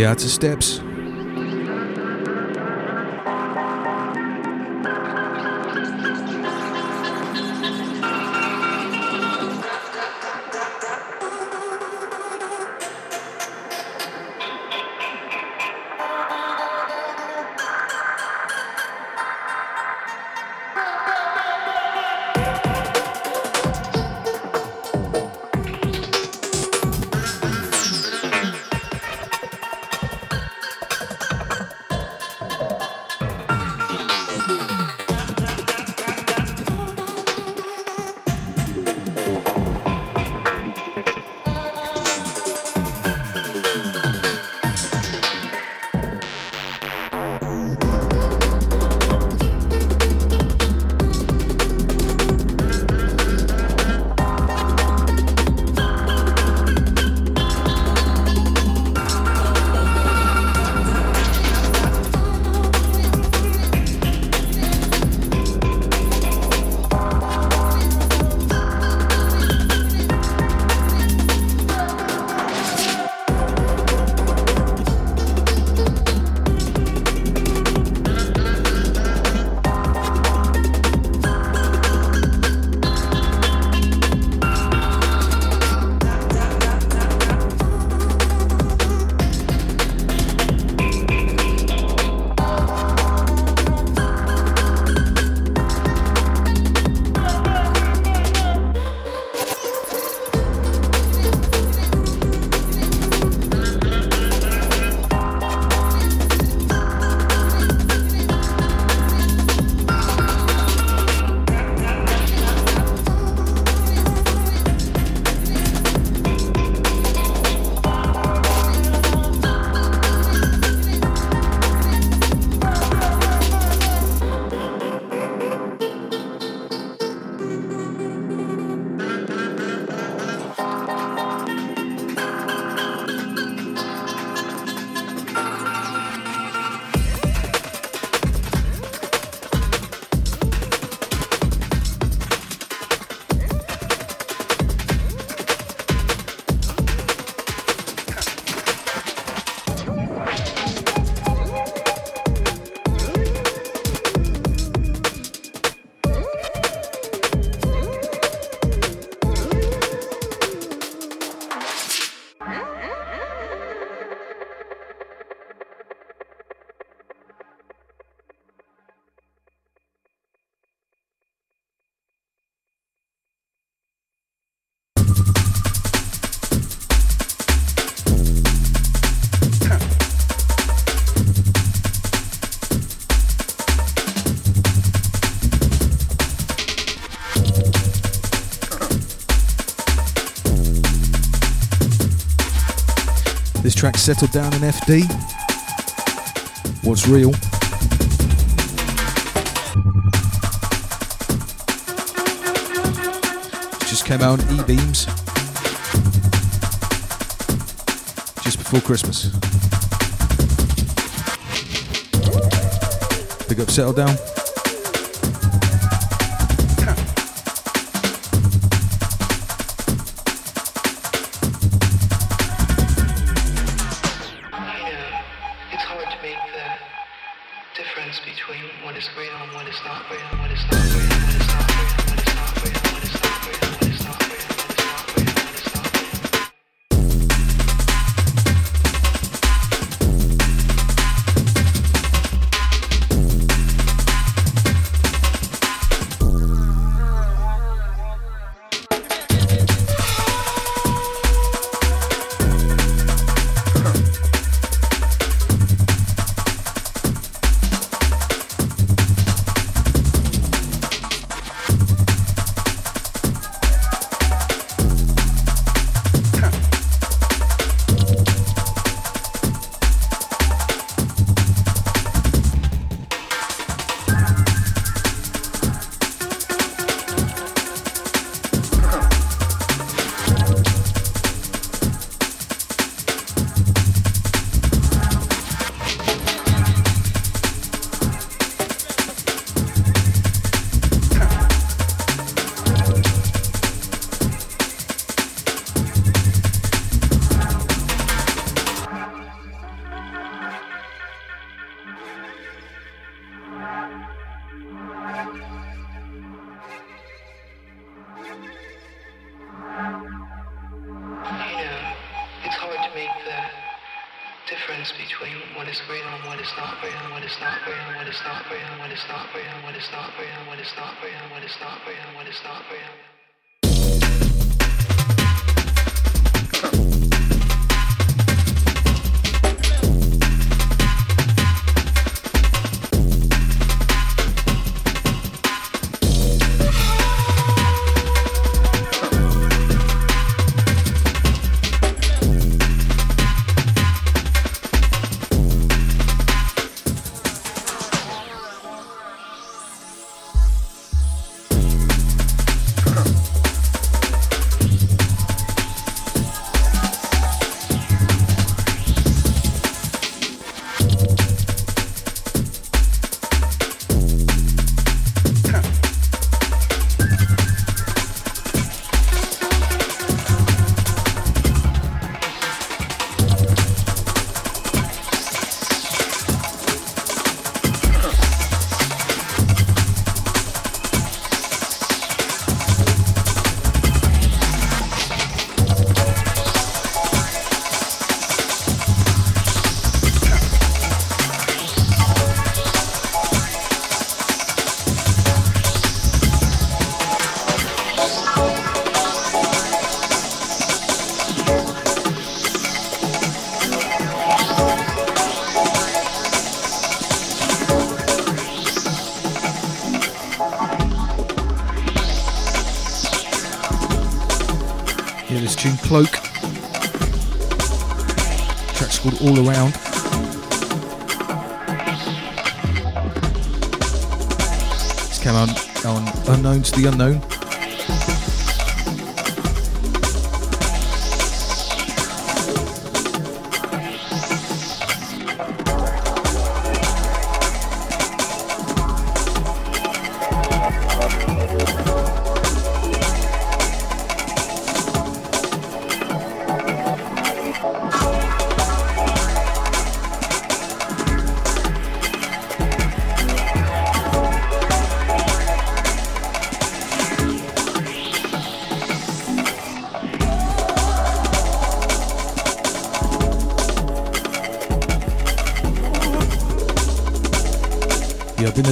It's a steps. Track settled down in FD. What's real? Just came out on E Beams just before Christmas. Big up, settle down. The Unknown.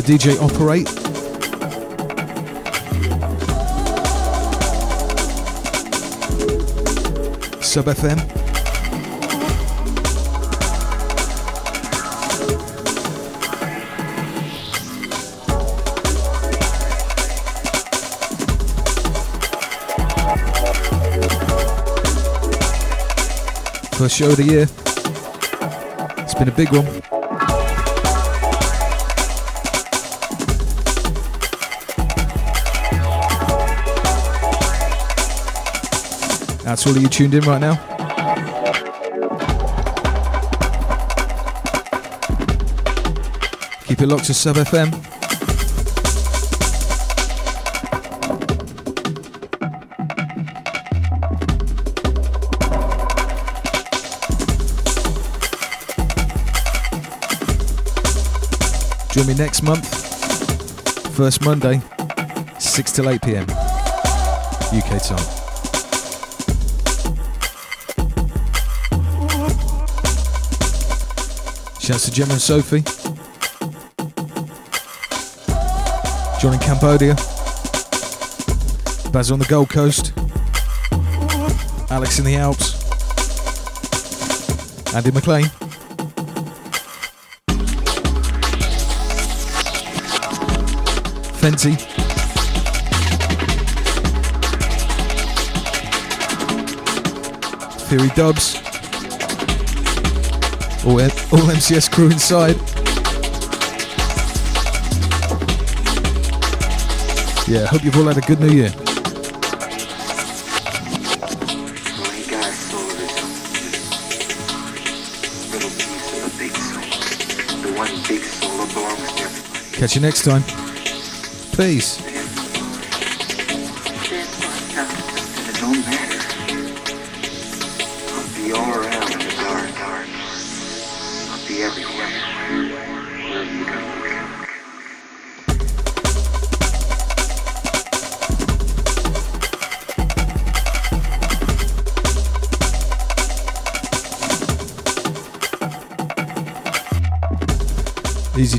DJ operate. Sub FM. First show of the year. It's been a big one. That's all you tuned in right now. Keep it locked to Sub FM. Join me next month First Monday, 6 till 8 pm. UK time. Shouts to Gemma and Sophie. John in Cambodia. Baz on the Gold Coast. Alex in the Alps. Andy McLean. Fenty. Theory Dubs. All, all MCS crew inside. Yeah, hope you've all had a good new year. Catch you next time. Peace.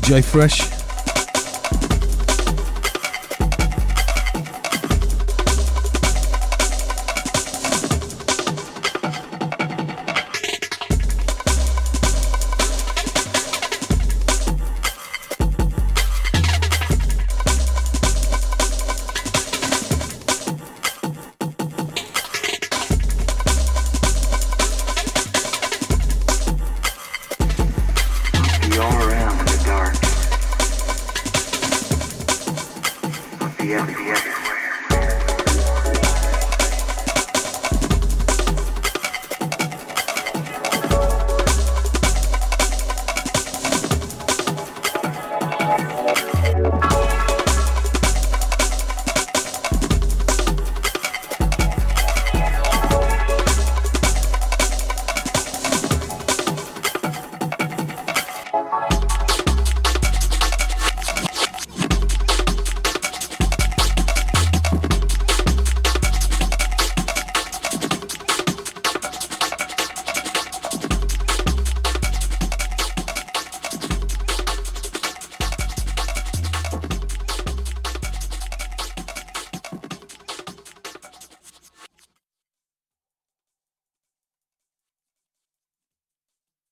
Easy J Fresh.